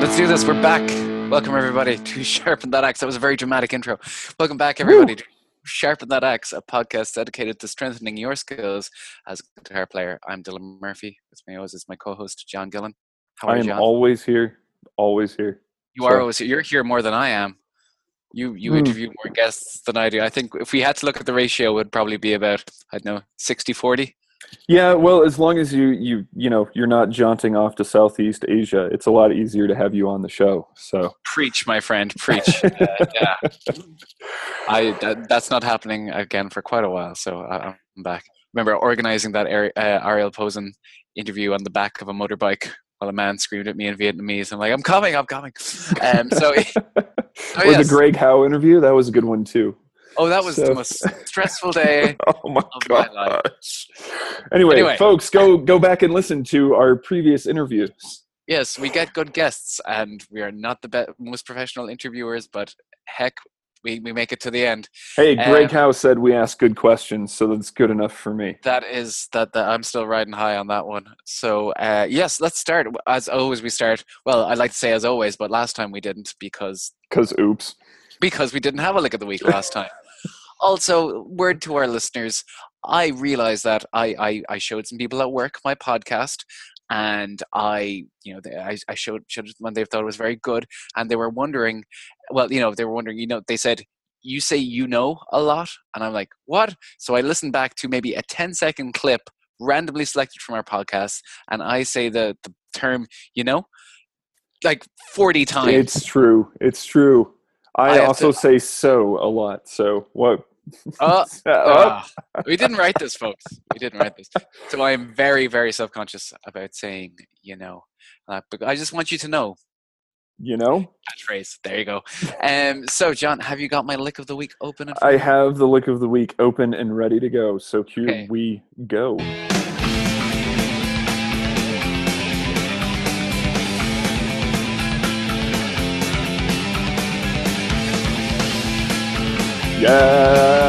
Let's do this. We're back. Welcome everybody to Sharpen That Axe. That was a very dramatic intro. Welcome back everybody to Sharpen That Axe, a podcast dedicated to strengthening your skills as a guitar player. I'm Dylan Murphy. With me always is my co-host John Gillen. How are I am always here. Always here. you are always here. You're here more than I am. You you Hmm. interview more guests than I do. I think if we had to look at the ratio, it would probably be about I don't know 60-40. Yeah, well, as long as you you you know you're not jaunting off to Southeast Asia, it's a lot easier to have you on the show. So Preach, my friend, preach. uh, yeah, I that, that's not happening again for quite a while. So I'm back. Remember organizing that Ari- uh, Ariel Posen interview on the back of a motorbike while a man screamed at me in Vietnamese. I'm like, I'm coming, I'm coming. Um, so, or yes. the Greg Howe interview, that was a good one too. oh, that was the most stressful day. Oh my Of my life. Anyway, Anyway. folks, go go back and listen to our previous interviews. Yes, we get good guests, and we are not the be- most professional interviewers, but heck, we, we make it to the end. Hey, Greg Um, Howe said we ask good questions, so that's good enough for me. That is that, that I'm still riding high on that one. So uh, yes, let's start. As always, we start. Well, I'd like to say as always, but last time we didn't because Cause oops. because we didn't have a lick of the week last time. also, word to our listeners: I realized that I, I I showed some people at work my podcast, and I you know they, I I showed showed it when they thought it was very good, and they were wondering, well, you know, they were wondering, you know, they said. You say you know a lot, and I'm like, what? So I listened back to maybe a 10 second clip randomly selected from our podcast, and I say the, the term, you know, like 40 times. It's true. It's true. I I, also to- say so a lot. So what? Uh, Uh, Ah, we didn't write this, folks. We didn't write this. So I am very, very self conscious about saying, you know, uh, but I just want you to know you know, catchphrase. There you go. Um, so, John, have you got my lick of the week open? I front of you? have the lick of the week open and ready to go. So here Okay. we go. Yes.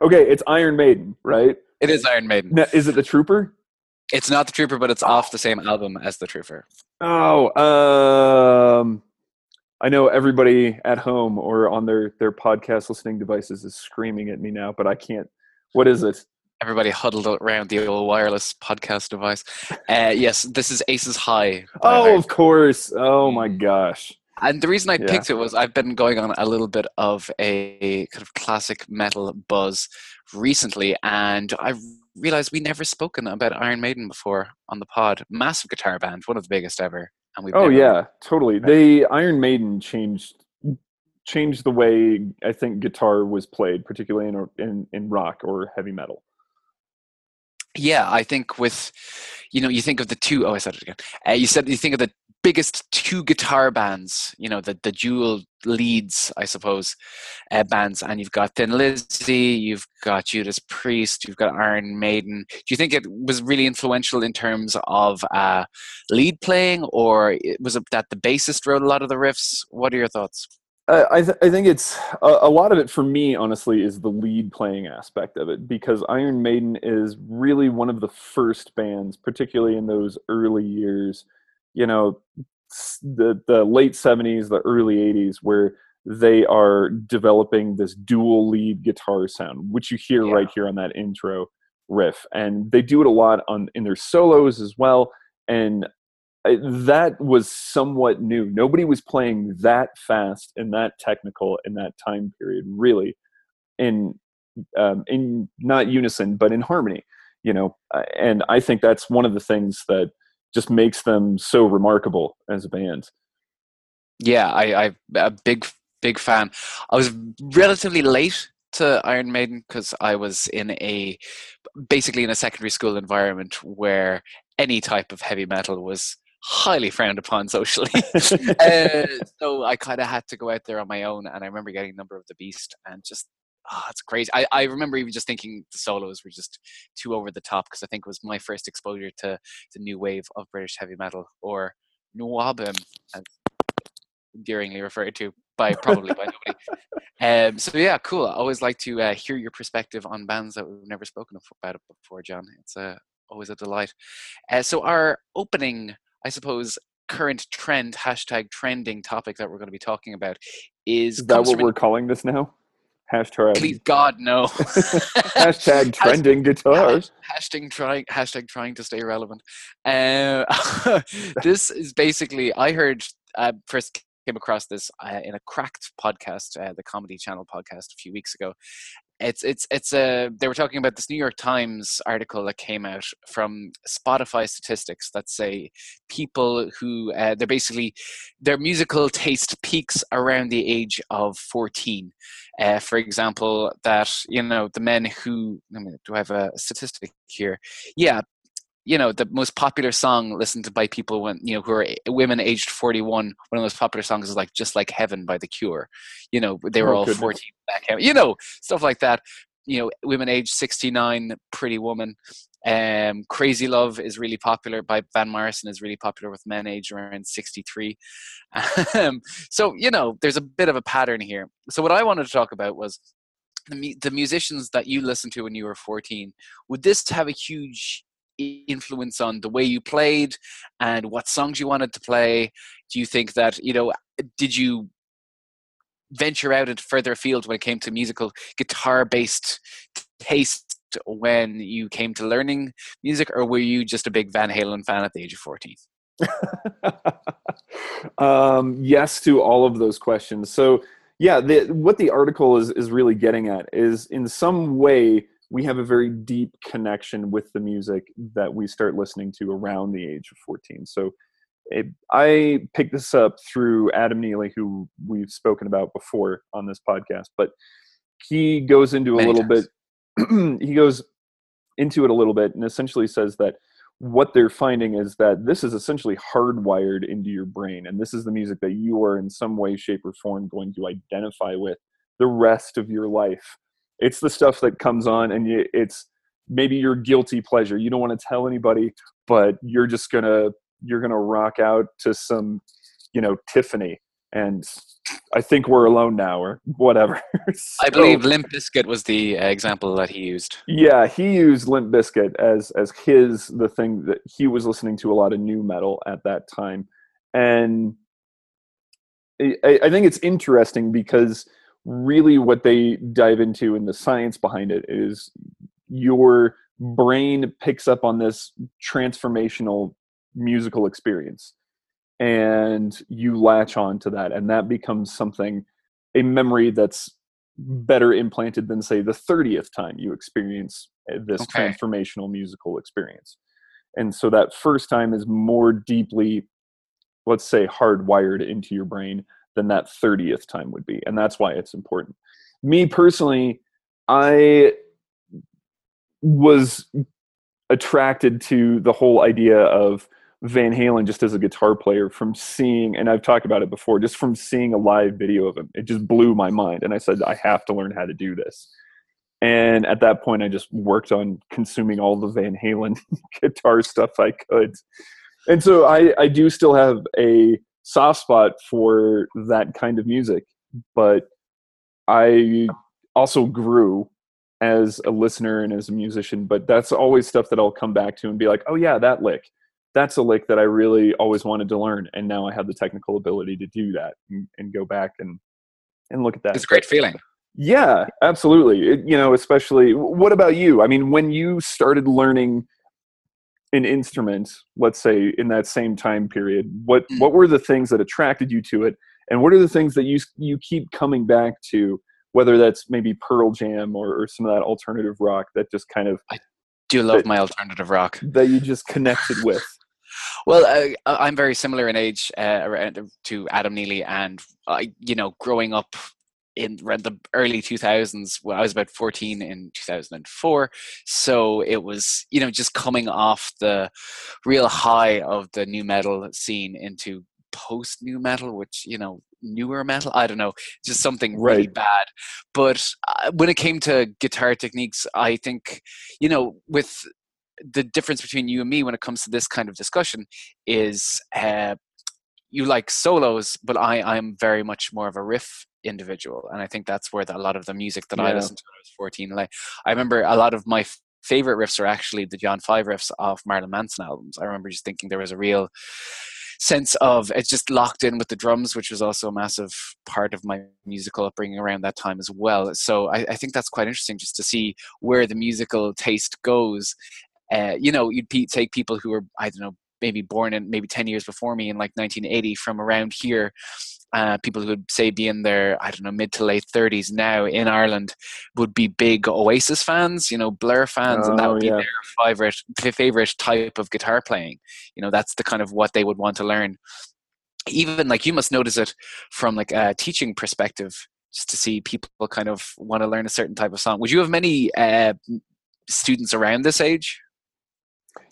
Okay, it's Iron Maiden, right? It is Iron Maiden. Now, is it the Trooper? It's not the Trooper, but it's off the same album as the Trooper. Oh, um, I know everybody at home or on their their podcast listening devices is screaming at me now, but I can't. What is it? Everybody huddled around the old wireless podcast device. Uh, yes, this is Aces High. Oh, Iron of course. Oh my gosh. And the reason I Yeah. picked it was I've been going on a little bit of a kind of classic metal buzz recently, and I realized we never spoken about Iron Maiden before on the pod. Massive guitar band, one of the biggest ever, and we've Oh yeah, totally. They Iron Maiden changed changed the way I think guitar was played, particularly in in in rock or heavy metal. Yeah. I think with you know you think of the two oh I said it again. Uh, you said you think of the biggest two guitar bands, you know the the dual leads, I suppose, uh, bands, and you've got Thin Lizzy, you've got Judas Priest, you've got Iron Maiden. Do you think it was really influential in terms of uh, lead playing, or was it that the bassist wrote a lot of the riffs? What are your thoughts? I, th- I think it's a, a lot of it for me, honestly, is the lead playing aspect of it because Iron Maiden is really one of the first bands, particularly in those early years, you know, the, the late 70s, the early 80s, where they are developing this dual lead guitar sound, which you hear Yeah. right here on that intro riff. And they do it a lot on in their solos as well. And that was somewhat new. Nobody was playing that fast and that technical in that time period, really, in um, in not unison but in harmony. You know, Uh, and I think that's one of the things that just makes them so remarkable as a band. Yeah, I, I a big big fan. I was relatively late to Iron Maiden because I was in a basically in a secondary school environment where any type of heavy metal was highly frowned upon socially. uh, so I kind of had to go out there on my own, and I remember getting Number of the Beast and just. Oh, it's crazy. I, I remember even just thinking the solos were just too over the top because I think it was my first exposure to the new wave of British heavy metal or NWOBHM, as endearingly referred to by probably by nobody. Um, so yeah, cool. I always like to uh, hear your perspective on bands that we've never spoken about before, John. It's uh, always a delight. Uh, so our opening, I suppose, current trend hashtag trending topic that we're going to be talking about is, is that what we're calling this now? Hashtag. Please God, no. hashtag trending guitars. Hashtag trying. Hashtag trying to stay relevant. Uh, this is basically. I heard uh, first came across this uh, in a Cracked podcast, uh, the Comedy Channel podcast, a few weeks ago. It's it's it's a. They were talking about this New York Times article that came out from Spotify statistics that say people who uh, they're basically their musical taste peaks around the age of fourteen. Uh, for example, that you know the men who I mean, do I have a statistic here? Yeah, you know the most popular song listened to by people when you know who are women aged 41 one of the most popular songs is like just like heaven by the cure. You know they were oh, all goodness. 14 back you know stuff like that. You know women aged 69 pretty woman. Um, crazy love is really popular by van morrison is really popular with men aged around 63 um, so you know there's a bit of a pattern here. So what i wanted to talk about was the, the musicians that you listened to when you were 14 would this have a huge influence on the way you played and what songs you wanted to play? Do you think that, you know, did you venture out into further afield when it came to musical guitar based taste when you came to learning music, or were you just a big Van Halen fan at the age of 14? um, yes to all of those questions. So, yeah, the, what the article is, is really getting at is in some way we have a very deep connection with the music that we start listening to around the age of 14. So it, I picked this up through Adam Neely, who we've spoken about before on this podcast, but he goes into a little times. bit, he goes into it a little bit and essentially says that what they're finding is that this is essentially hardwired into your brain and this is the music that you are in some way shape or form going to identify with the rest of your life it's the stuff that comes on and you, it's maybe your guilty pleasure. You don't want to tell anybody, but you're just gonna you're gonna rock out to some, you know, Tiffany. And I think we're alone now, or whatever. so, I believe Limp Bizkit was the uh, example that he used. Yeah, he used Limp Bizkit as as his the thing that he was listening to a lot of nu metal at that time, and I, I think it's interesting because really what they dive into and the science behind it is your brain picks up on this transformational musical experience and you latch on to that and that becomes something a memory that's better implanted than say the 30th time you experience uh, this okay. transformational musical experience and so that first time is more deeply let's say hardwired into your brain than that 30th time would be. And that's why it's important. Me personally, I was attracted to the whole idea of Van Halen just as a guitar player from seeing, and I've talked about it before, just from seeing a live video of him. It just blew my mind. And I said, I have to learn how to do this. And at that point, I just worked on consuming all the Van Halen guitar stuff I could. And so I, I do still have a soft spot for that kind of music, but I also grew as a listener and as a musician. But that's always stuff that I'll come back to and be like, oh, yeah, that lick. That's a lick that I really always wanted to learn. And now I have the technical ability to do that and, and go back and, and look at that. It's a great feeling. Yeah, absolutely. It, you know, especially, what about you? I mean, when you started learning an instrument let's say in that same time period what mm. what were the things that attracted you to it? And what are the things that you you keep coming back to whether that's maybe pearl jam or, or some of that alternative rock that just kind of i do love that, my alternative rock. that you just connected with? Well, uh, I'm very similar in age uh, to Adam Neely, and I, you know, growing up in the early 2000s when I was about 14 in 2004. So it was, you know, just coming off the real high of the nu metal scene into post nu metal, which, you know, newer metal. I don't know, just something really right. bad. But uh, when it came to guitar techniques, I think, you know, with the difference between you and me when it comes to this kind of discussion is uh, you like solos, but I I'm very much more of a riff individual, and I think that's where the, a lot of the music that I Yeah. listened to when I was 14. Like I remember a lot of my f- favorite riffs are actually the John Five riffs off Marilyn Manson albums. I remember just thinking there was a real sense of it's just locked in with the drums, which was also a massive part of my musical upbringing around that time as well. So I, I think that's quite interesting just to see where the musical taste goes. Uh, you know, you'd pe- take people who were I don't know maybe born in maybe 10 years before me in like 1980 from around here uh, people who would say be in their I don't know mid to late 30s now in Ireland would be big Oasis fans, you know, Blur fans, and that Oh, would be yeah. their favorite favorite type of guitar playing. You know, that's the kind of what they would want to learn. Even like you must notice it from like a teaching perspective, just to see people kind of want to learn a certain type of song. Would you have many uh, students around this age?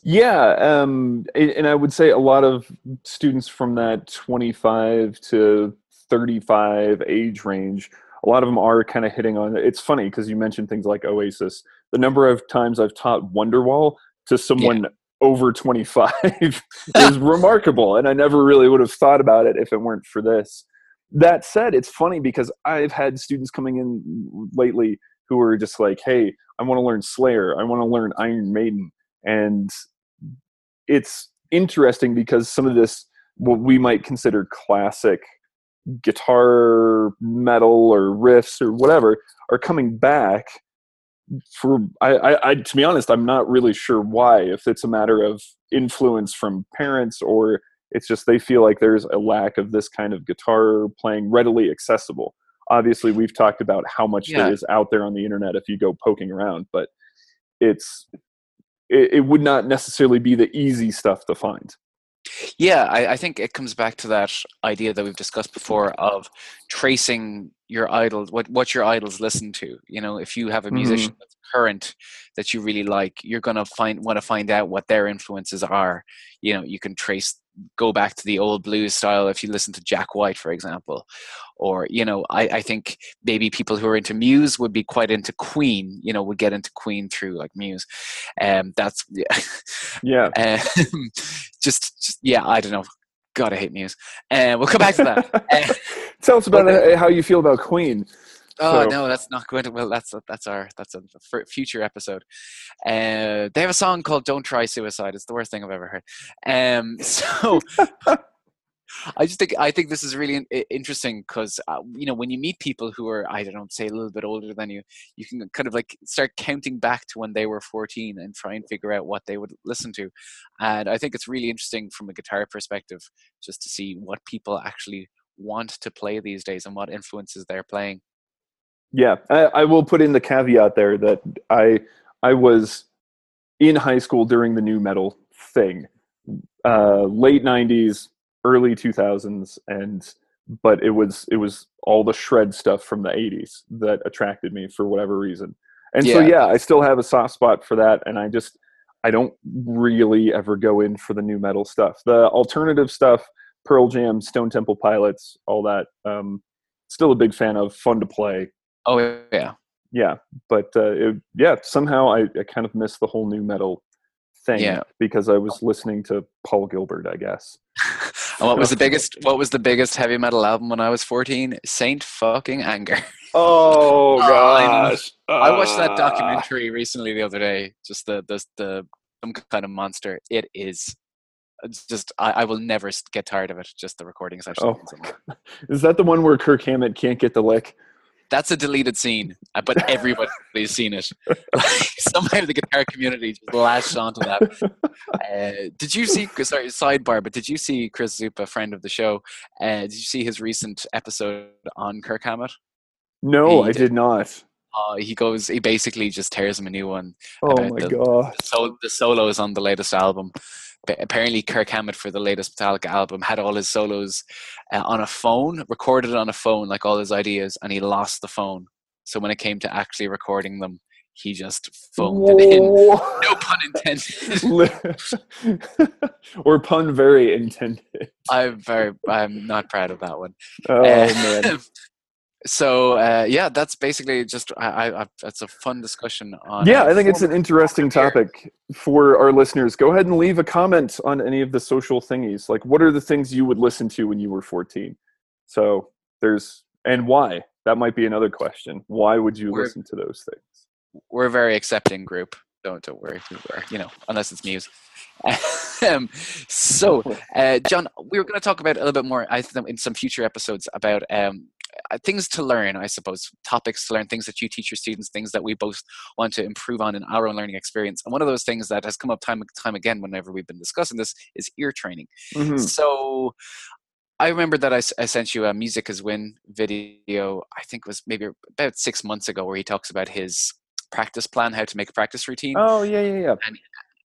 Yeah, um, and I would say a lot of students from that 25 to 35 age range, a lot of them are kind of hitting on. It's funny because you mentioned things like Oasis. The number of times I've taught Wonderwall to someone over 25 is remarkable, and I never really would have thought about it if it weren't for this. That said, it's funny because I've had students coming in lately who are just like, "Hey, I want to learn Slayer. I want to learn Iron Maiden." And it's interesting because some of this what we might consider classic guitar metal or riffs or whatever are coming back for I, I, I to be honest i'm not really sure why if it's a matter of influence from parents or it's just they feel like there's a lack of this kind of guitar playing readily accessible obviously we've talked about how much Yeah. there is out there on the internet if you go poking around but it's it, it would not necessarily be the easy stuff to find. Yeah, I, I think it comes back to that idea that we've discussed before of tracing your idols, what what your idols listen to. You know, if you have a musician mm-hmm. that's current that you really like, you're gonna find want to find out what their influences are. You know, you can trace, go back to the old blues style if you listen to Jack White, for example, or you know, I, I think maybe people who are into Muse would be quite into Queen. You know, would get into Queen through like Muse. Um, that's Yeah. um, just, just yeah, I don't know. God, I hate Muse. Uh, we'll come back to that. Uh, Tell us about but uh, how you feel about Queen. Oh So- no, that's not going to. Well, that's that's our that's a future episode. Uh, they have a song called "Don't Try Suicide." It's the worst thing I've ever heard. Um, so I just think I think this is really interesting because uh, you know when you meet people who are I don't know say a little bit older than you, you can kind of like start counting back to when they were 14 and try and figure out what they would listen to, and I think it's really interesting from a guitar perspective just to see what people actually want to play these days and what influences they're playing. Yeah, I, I will put in the caveat there that I I was in high school during the nu metal thing, uh, late '90s, early 2000s, and but it was it was all the shred stuff from the '80s that attracted me for whatever reason. And so Yeah. yeah, I still have a soft spot for that, and I just I don't really ever go in for the nu metal stuff. The alternative stuff, Pearl Jam, Stone Temple Pilots, all that. Um, still a big fan of. Fun to play Oh yeah, yeah but uh, it, yeah somehow I, I kind of missed the whole nu metal thing Yeah. because i was listening to paul gilbert i guess and what was the biggest? What was the biggest heavy metal album when I was 14? Saint fucking Anger. oh gosh. I watched that Ah. documentary recently the other day. Just the the the some kind of monster. It is it's just I, I will never get tired of it. Just the recording session. Oh is that the one where kirk hammett can't get the lick That's a deleted scene, but everybody's seen it. Like, somehow the guitar community just latched onto that. Uh, did you see? Sorry, sidebar. But did you see Chris Zoupa, friend of the show? Uh, did you see his recent episode on Kirk Hammett? no He i did. did not Uh, he goes. He basically just tears him a new one. oh my the- god So the solos on the latest album. Apparently, Kirk Hammett for the latest Metallica album had all his solos uh, on a phone, recorded on a phone, like all his ideas, and he lost the phone. So when it came to actually recording them, he just phoned it in. No pun intended. or pun very intended I'm very, I'm not proud of that one. oh Uh, man so uh, yeah, that's basically just I, I, that's a fun discussion on. Yeah, uh, I think it's an interesting topic for our listeners. Go ahead and leave a comment on any of the social thingies. Like, what are the things you would listen to when you were 14? So there's and why? That might be another question. Why would you We're- listen to those things? we're a very accepting group. Don't don't worry, we're, you know, unless it's Muse. um, so, uh, John, we were going to talk about a little bit more I think, in some future episodes about um, things to learn. I suppose topics to learn, things that you teach your students, things that we both want to improve on in our own learning experience. And one of those things that has come up time and time again whenever we've been discussing this is ear training. Mhm. So I remember that I sent you a Music is Win video, I think it was maybe about six months ago, where he talks about his practice plan, how to make a practice routine. Oh yeah, yeah, yeah.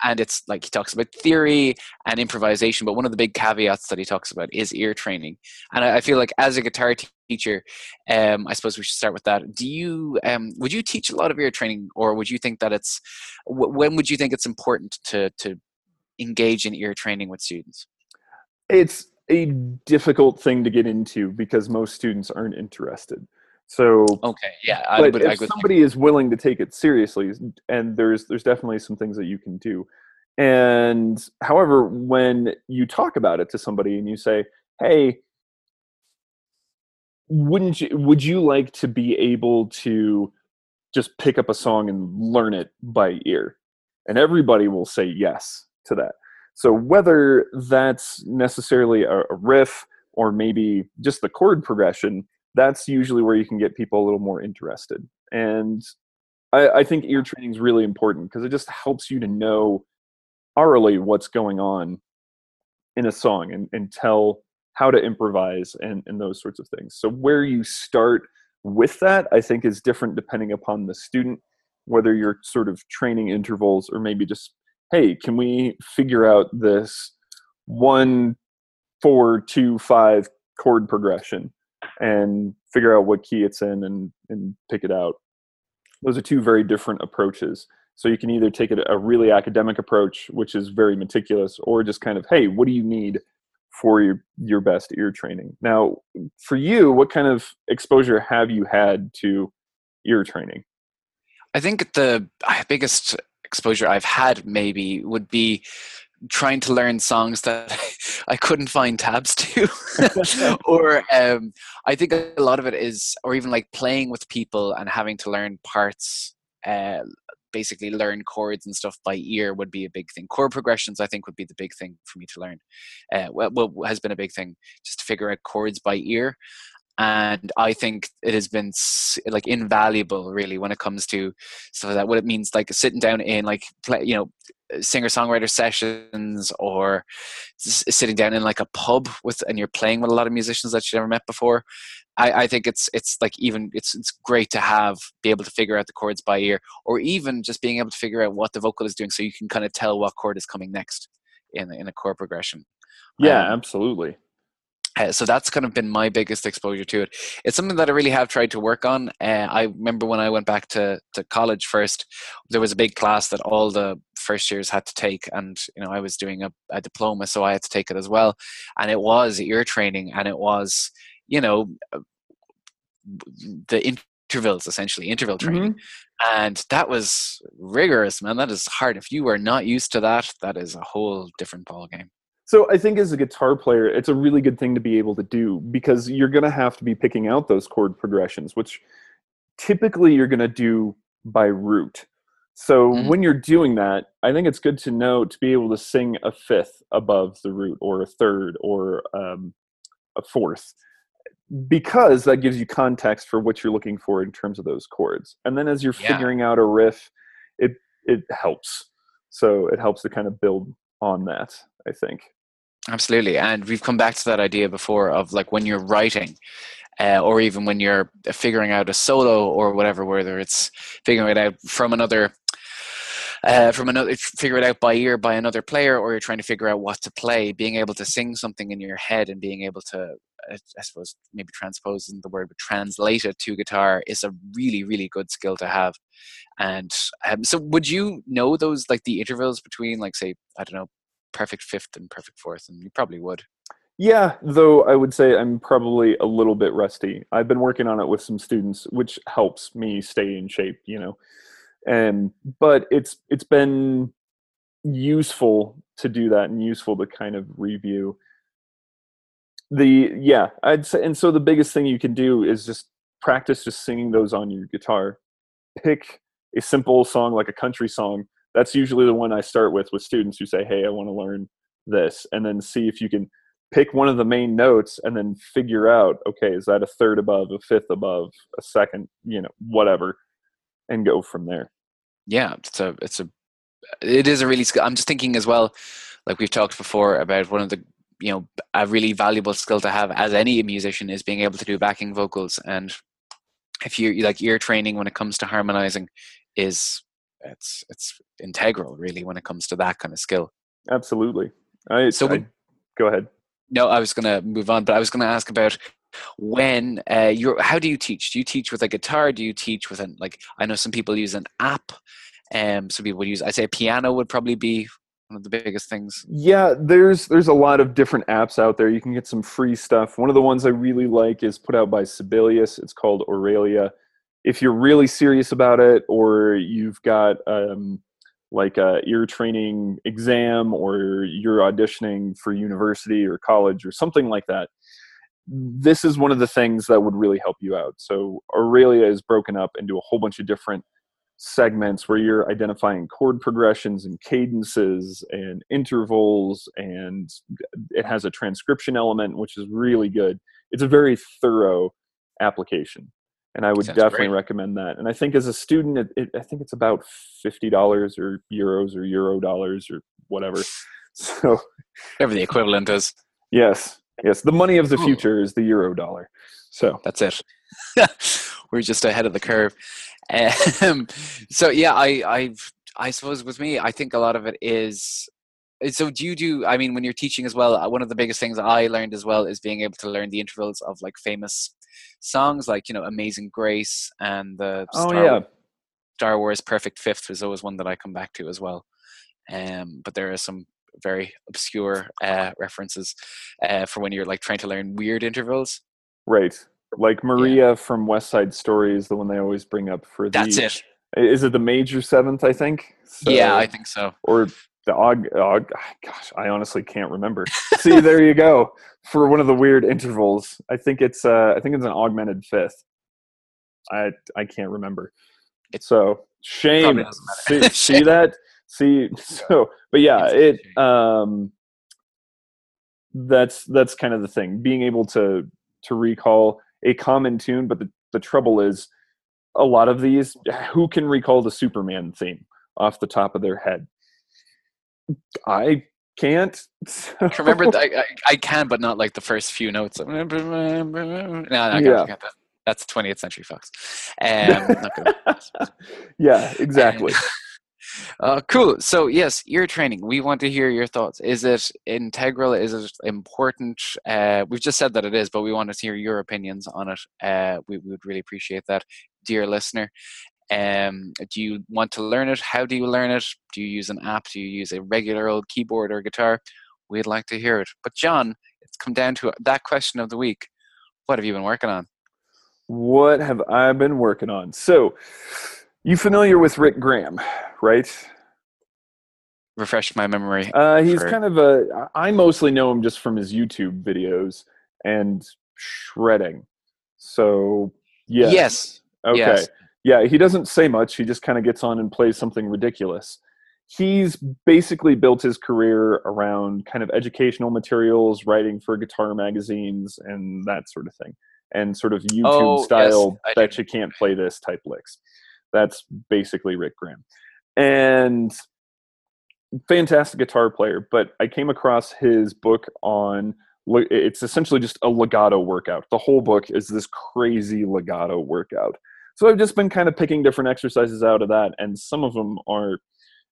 And it's like he talks about theory and improvisation, but one of the big caveats that he talks about is ear training. And I, I feel like as a guitar teacher, um, I suppose we should start with that. Do you, um, would you teach a lot of ear training, or would you think that it's, wh- when would you think it's important to, to engage in ear training with students? It's a difficult thing to get into because most students aren't interested. So Okay, yeah, I but would, if somebody is willing to take it seriously and there's there's definitely some things that you can do and however when you talk about it to somebody and you say hey wouldn't you would you like to be able to just pick up a song and learn it by ear and everybody will say yes to that so whether that's necessarily a, riff or maybe just the chord progression that's usually where you can get people a little more interested. And I, I think ear training is really important because it just helps you to know orally what's going on in a song and, and tell how to improvise and, and those sorts of things. So where you start with that, I think is different depending upon the student, whether you're sort of training intervals or maybe just, hey, can we figure out this one, four, two, five chord progression? and figure out what key it's in and, and pick it out. Those are two very different approaches. So you can either take a really academic approach, which is very meticulous, or just kind of, hey, what do you need for your, your best ear training? Now, for you, what kind of exposure have you had to ear training? I think the biggest exposure I've had maybe would be trying to learn songs that I couldn't find tabs to, or um, I think a lot of it is, or even like playing with people and having to learn parts. Uh, basically, learn chords and stuff by ear would be a big thing. Chord progressions, I think, would be the big thing for me to learn. Uh, well, well, has been a big thing just to figure out chords by ear and I think it has been like invaluable, really, when it comes to stuff like that. What it means, like sitting down in like play, you know, singer songwriter sessions, or sitting down in like a pub with, and you're playing with a lot of musicians that you never met before. I, I think it's it's like even it's it's great to have be able to figure out the chords by ear, or even just being able to figure out what the vocal is doing, so you can kind of tell what chord is coming next in in a chord progression. Yeah, Um, absolutely. Uh, so that's kind of been my biggest exposure to it. It's something that I really have tried to work on. Uh, I remember when I went back to, to college first, there was a big class that all the first years had to take, and you know I was doing a, a diploma, so I had to take it as well. And it was ear training, and it was you know uh, the intervals essentially interval training, and that was rigorous, man. That is hard. If you are not used to that, that is a whole different ball game. So I think as a guitar player, it's a really good thing to be able to do because you're going to have to be picking out those chord progressions, which typically you're going to do by root. So Mhm. when you're doing that, I think it's good to know to be able to sing a fifth above the root, or a third, or um, a fourth, because that gives you context for what you're looking for in terms of those chords. And then as you're Yeah. figuring out a riff, it it helps. So it helps to kind of build on that. I think. Absolutely. And we've come back to that idea before of like when you're writing, uh, or even when you're figuring out a solo or whatever, whether it's figuring it out from another. Uh, from another, figure it out by ear by another player, or you're trying to figure out what to play. Being able to sing something in your head and being able to, uh, I suppose, maybe transpose in the word, but translate it to guitar is a really, really good skill to have. And um, so, would you know those like the intervals between, like, say, I don't know, perfect fifth and perfect fourth? And you probably would. Yeah, though I would say I'm probably a little bit rusty. I've been working on it with some students, which helps me stay in shape, you know. And but it's it's been useful to do that and useful to kind of review the yeah i'd say and so the biggest thing you can do is just practice just singing those on your guitar pick a simple song like a country song that's usually the one i start with with students who say hey i want to learn this and then see if you can pick one of the main notes and then figure out okay is that a third above a fifth above a second you know whatever and go from there. Yeah it's a it's a it is a really i'm just thinking as well like we've talked before about one of the you know a really valuable skill to have as any musician is being able to do backing vocals and if you like ear training when it comes to harmonizing is it's it's integral really when it comes to that kind of skill. Absolutely. I, so I, go ahead. No i was going to move on but i was going to ask about when uh, you're how do you teach? Do you teach with a guitar? Do you teach with an like i know some people use an app um some people would use i say piano would probably be one of the biggest things. Yeah there's there's a lot of different apps out there. You can get some free stuff. One of the ones i really like is put out by sibelius. It's called Auralia. If you're really serious about it or you've got um, like a ear training exam or you're auditioning for university or college or something like that this is one of the things that would really help you out. So Auralia is broken up into a whole bunch of different segments where you're identifying chord progressions and cadences and intervals and it has a transcription element which is really good. It's a very thorough application and i would Sounds definitely great. recommend that and i think as a student it, it, i think it's about $50 or euros or euro dollars or whatever so whatever the equivalent is yes yes the money of the future is the euro dollar so that's it we're just ahead of the curve um, so yeah, I I I suppose with me, I think a lot of it is. So do you do? I mean, when you're teaching as well, uh, one of the biggest things I learned as well is being able to learn the intervals of like famous songs, like you know, "Amazing Grace" and the oh Star, yeah, Star Wars "Perfect Fifth is always one that I come back to as well. Um, but there are some very obscure uh, references uh, for when you're like trying to learn weird intervals. Right. Like Maria yeah. from West Side Story is the one they always bring up for the. That's it. Is it the major seventh? I think. So, yeah, I think so. Or the og, og. Gosh, I honestly can't remember. See, there you go. For one of the weird intervals, I think it's. Uh, I think it's an augmented fifth. I I can't remember. It's so shame. see, see that? See so, but yeah, it. Um, that's that's kind of the thing. Being able to to recall a common tune, but the, the trouble is a lot of these, who can recall the Superman theme off the top of their head? I can't. So. Remember, I, I, I, can, but not like the first few notes. No, no, I yeah. that. That's 20th Century Fox. Um, yeah, exactly. Uh, cool. So yes, ear training. We want to hear your thoughts. Is it integral? Is it important? Uh, we've just said that it is, but we want to hear your opinions on it. Uh, we, we, would really appreciate that, dear listener. Um, do you want to learn it? How do you learn it? Do you use an app? Do you use a regular old keyboard or guitar? We'd like to hear it. But John, it's come down to that question of the week. What have you been working on? What have I been working on? So you familiar with Rick Graham, right? Refresh my memory. Uh, he's for... kind of a. I mostly know him just from his YouTube videos and shredding. So yes. Yes. Okay. Yes. Yeah, he doesn't say much. He just kind of gets on and plays something ridiculous. He's basically built his career around kind of educational materials, writing for guitar magazines, and that sort of thing, and sort of YouTube oh, style yes, bet you can't play this type licks. That's basically Rick Graham. And fantastic guitar player, but I came across his book on it's essentially just a legato workout. The whole book is this crazy legato workout. So I've just been kind of picking different exercises out of that, and some of them are,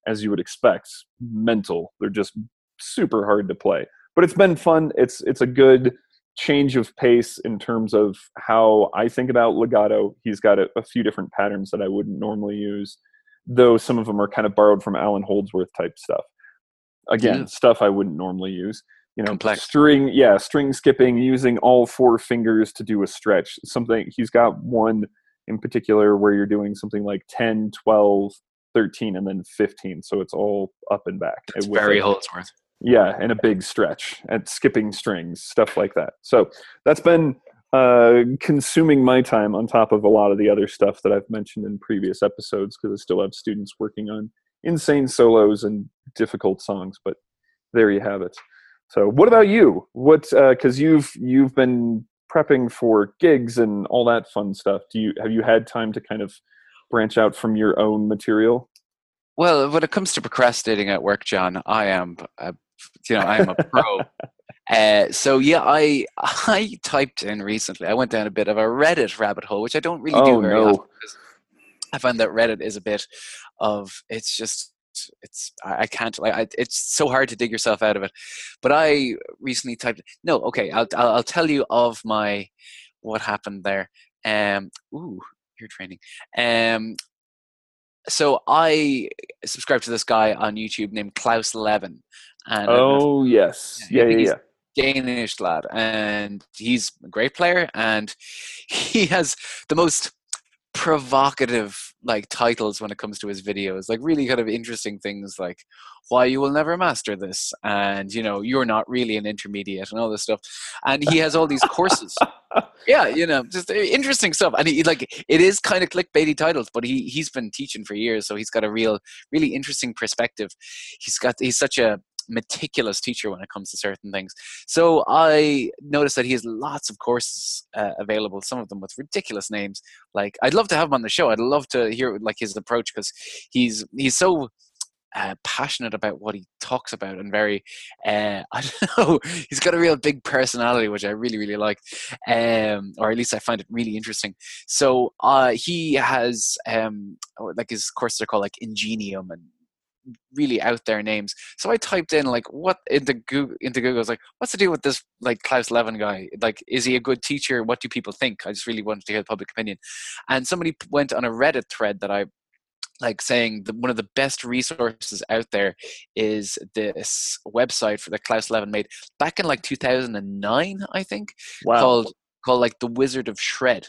as you would expect, mental. They're just super hard to play. But it's been fun. It's it's a good change of pace in terms of how I think about legato. He's got a, a, few different patterns that I wouldn't normally use, though some of them are kind of borrowed from Allan Holdsworth type stuff. Again, yeah. stuff I wouldn't normally use. you know Complex. string yeah string skipping using all four fingers to do a stretch something he's got one in particular where you're doing something like 10 12 13 and then 15 so it's all up and back It's very Holdsworth. yeah and a big stretch and skipping strings stuff like that. So that's been uh, consuming my time on top of a lot of the other stuff that i've mentioned in previous episodes because i still have students working on insane solos and difficult songs but there you have it. So what about you? What because you've you've been prepping for gigs and all that fun stuff do you have you had time to kind of branch out from your own material Well, when it comes to procrastinating at work, John, I am, a, you know, I am a pro. uh, so yeah, I I typed in recently. I went down a bit of a Reddit rabbit hole, which I don't really Oh, do very no. often I find that Reddit is a bit of it's just it's I I can't like I, it's so hard to dig yourself out of it. But I recently typed no, okay, I'll I'll, I'll tell you of my what happened there. Um, ooh, ear training. Um, so I subscribe to this guy on YouTube named Claus Levin, and I don't know if oh yes Yeah, yeah yeah yeah Danish lad, and he's a great player, and he has the most provocative like titles when it comes to his videos like really kind of interesting things like why you will never master this and you know you're not really an intermediate and all this stuff and he has all these courses. Yeah you know just uh, interesting stuff and he like it is kind of clickbaity titles but he he's been teaching for years so he's got a real really interesting perspective. He's got he's such a meticulous teacher when it comes to certain things. So i noticed that he has lots of courses uh, available some of them with ridiculous names. Like i'd love to have him on the show. I'd love to hear like his approach because he's he's so uh, passionate about what he talks about and very uh, i don't know he's got a real big personality which i really really like um, or at least i find it really interesting. So uh, he has um, like his courses are called like ingenium and really out there names. So i typed in like what into google into google I was like what's the deal with this like claus levin guy? Like is he a good teacher? What do people think? I just really wanted to hear the public opinion. And somebody went on a reddit thread that i like saying that one of the best resources out there is this website for that Claus Levin made back in like 2009, I think, wow. called called like the Wizard of Shred,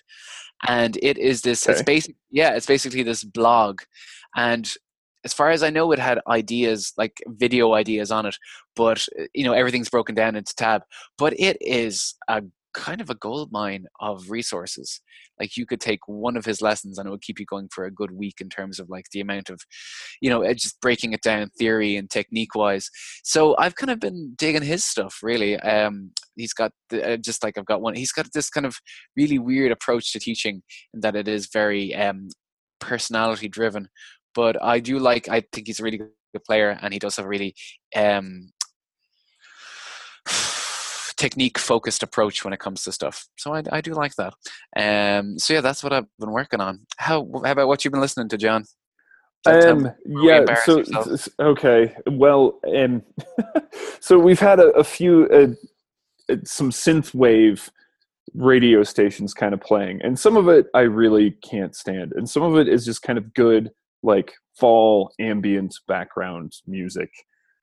and it is this. It's Okay. basic, yeah, it's basically this blog, and as far as I know, it had ideas like video ideas on it, but uh, you know everything's broken down into tab. But it is a kind of a gold mine of resources. Like you could take one of his lessons and it would keep you going for a good week in terms of like the amount of, you know, uh, just breaking it down theory and technique wise. So I've kind of been digging his stuff really. Um, he's got the, uh, just like I've got one. He's got this kind of really weird approach to teaching in that it is very um, personality driven. But I do like. I think he's a really good player, and he does have a really um, technique focused approach when it comes to stuff. So I, I do like that. Um, so yeah, that's what I've been working on. How how about what you've been listening to, John? Tell- tell me. Um, yeah. So yourself? okay. Well, um, so we've had a, a few uh, uh, some synth wave radio stations kind of playing, and some of it I really can't stand, and some of it is just kind of good, like fall ambient background music.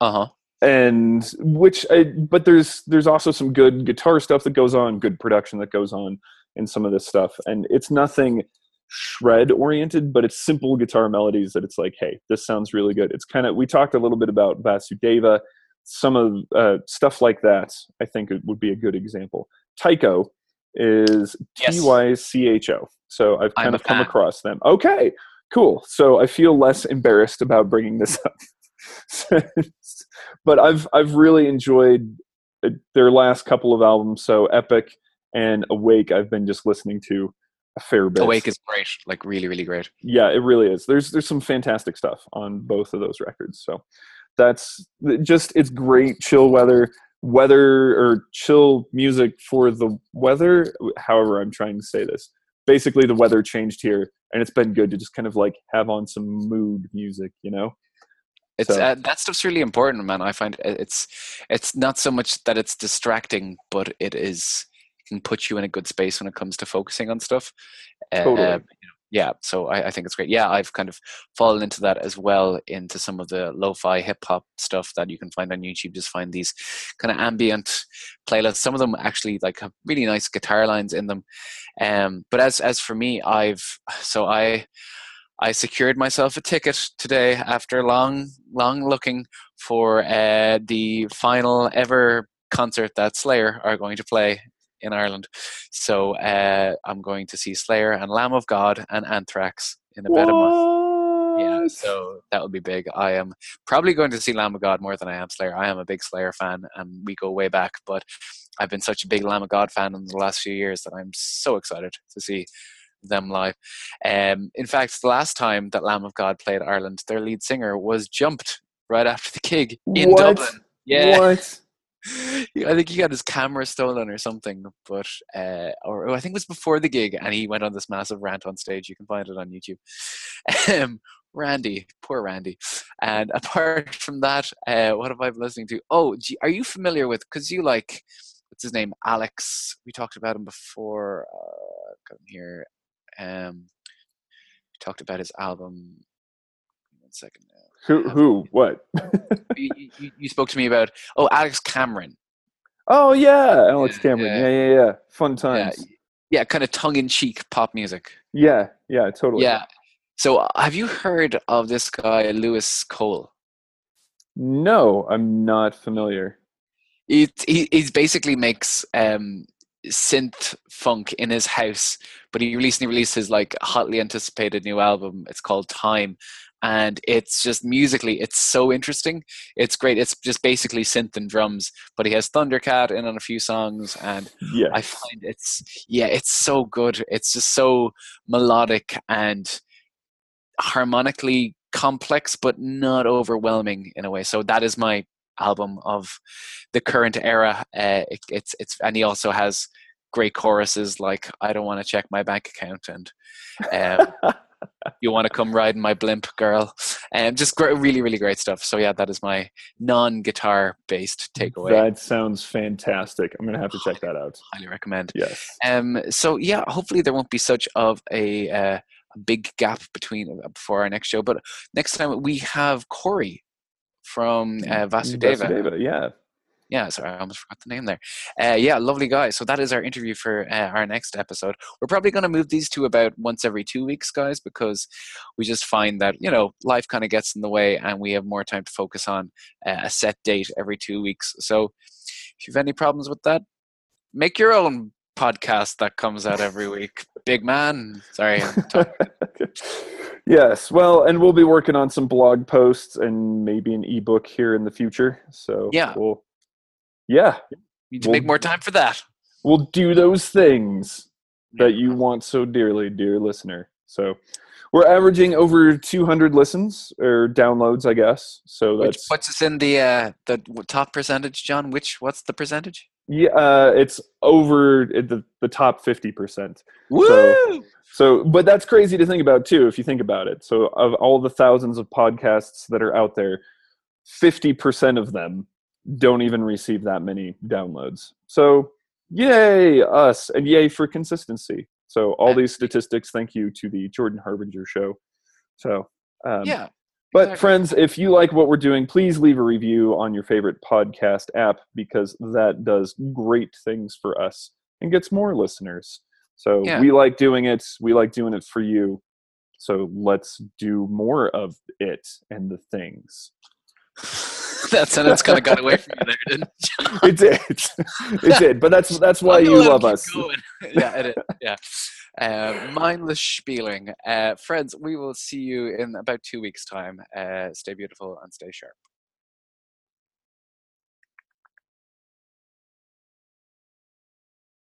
Uh huh. and which I, but there's there's also some good guitar stuff that goes on good production that goes on in some of this stuff. And it's nothing shred oriented but it's simple guitar melodies that it's like hey this sounds really good. It's kind of we talked a little bit about vasudeva. Some of uh, stuff like that i think it would be a good example. Tycho is Yes. t-y-c-h-o so i've I'm kind of come across them. Okay cool so i feel less embarrassed about bringing this up but I've I've really enjoyed uh, their last couple of albums. So Epoch and Awake, I've been just listening to a fair bit. Awake is great, like really, really great. yeah, it really is. There's there's some fantastic stuff on both of those records. So that's just it's great chill weather weather or chill music for the weather. However, I'm trying to say this. Basically, the weather changed here, and it's been good to just kind of like have on some mood music, you know. It's So- uh, that stuff's really important, man. I find it's it's not so much that it's distracting, but it is can put you in a good space when it comes to focusing on stuff. Uh, Totally. Yeah, so I, I, think it's great. Yeah, I've kind of fallen into that as well, into some of the lo-fi hip hop stuff that you can find on YouTube. Just find these kind of ambient playlists. Some of them actually like have really nice guitar lines in them. Um, but as as for me, I've so I I secured myself a ticket today after long long looking for uh, the final ever concert that Slayer are going to play in Ireland. So uh, I'm going to see Slayer and Lamb of God and Anthrax in about a month. Yeah, so that will be big. I am probably going to see Lamb of God more than I am Slayer. I am a big Slayer fan, and we go way back. But I've been such a big Lamb of God fan in the last few years that I'm so excited to see them live. Um, in fact, the last time that Lamb of God played Ireland, their lead singer was jumped right after the gig in what? Dublin. Yeah. What? I think he got his camera stolen or something, but uh, or I think it was before the gig, and he went on this massive rant on stage. You can find it on YouTube. Um, Randy, poor Randy. And apart from that, uh, what have I been listening to? Oh, are you familiar with? Because you like, what's his name? Alex. We talked about him before. Uh, him here. Um, we talked about his album. One second. Who? Who? What? you, you, you, spoke to me about. Oh, Alex Cameron. Oh yeah, Alex Cameron. Yeah. yeah, yeah, yeah. Fun times. Yeah, yeah kind of tongue-in-cheek pop music. Yeah, yeah, totally. Yeah. So, uh, have you heard of this guy, Louis Cole? No, I'm not familiar. He he he's basically makes um, synth funk in his house, but he recently released his like hotly anticipated new album. It's called Time, and it's just musically it's so interesting. It's great it's just basically synth and drums but he has thundercat in on a few songs and yeah i find it's yeah it's so good. It's just so melodic and harmonically complex but not overwhelming in a way. So that is my album of the current era. Uh, it, it's it's and he also has great choruses like i don't want to check my bank account and um, you want to come ride in my blimp, girl? And um, just great, really, really great stuff. So yeah, that is my non-guitar based takeaway. That sounds fantastic. I'm gonna have to check that out. Highly recommend. Yes. Um. So yeah, hopefully there won't be such of a, uh, a big gap between uh, before our next show. But next time we have Corey from uh, Vasudeva. Vasudeva, yeah yeah sorry i almost forgot the name there. Uh, yeah lovely guy. So that is our interview for uh, our next episode. We're probably going to move these to about once every two weeks guys because we just find that you know life kind of gets in the way and we have more time to focus on uh, a set date every two weeks. So if you have any problems with that make your own podcast that comes out every week big man. Sorry yes well and we'll be working on some blog posts and maybe an ebook here in the future. So yeah. we'll yeah. You need to we'll, make more time for that. We'll do those things that you want so dearly, dear listener. So we're averaging over 200 listens or downloads, I guess. So that's Which puts us in the uh, the top percentage, John. Which what's the percentage? Yeah, uh, it's over the the top 50 percent. Woo! So, so, but that's crazy to think about too, if you think about it. So, of all the thousands of podcasts that are out there, 50 percent of them don't even receive that many downloads. So, yay us and yay for consistency. So, all these statistics, thank you to the Jordan Harbinger show. So, um, yeah. But, exactly. friends, if you like what we're doing, please leave a review on your favorite podcast app because that does great things for us and gets more listeners. So, yeah. we like doing it. We like doing it for you. So, let's do more of it and the things. that sentence kind of got away from you there, didn't it? it did. It did. But that's that's why you love us. yeah, it is. Yeah. Uh, mindless spieling. Uh, friends, we will see you in about two weeks' time. Uh, stay beautiful and stay sharp.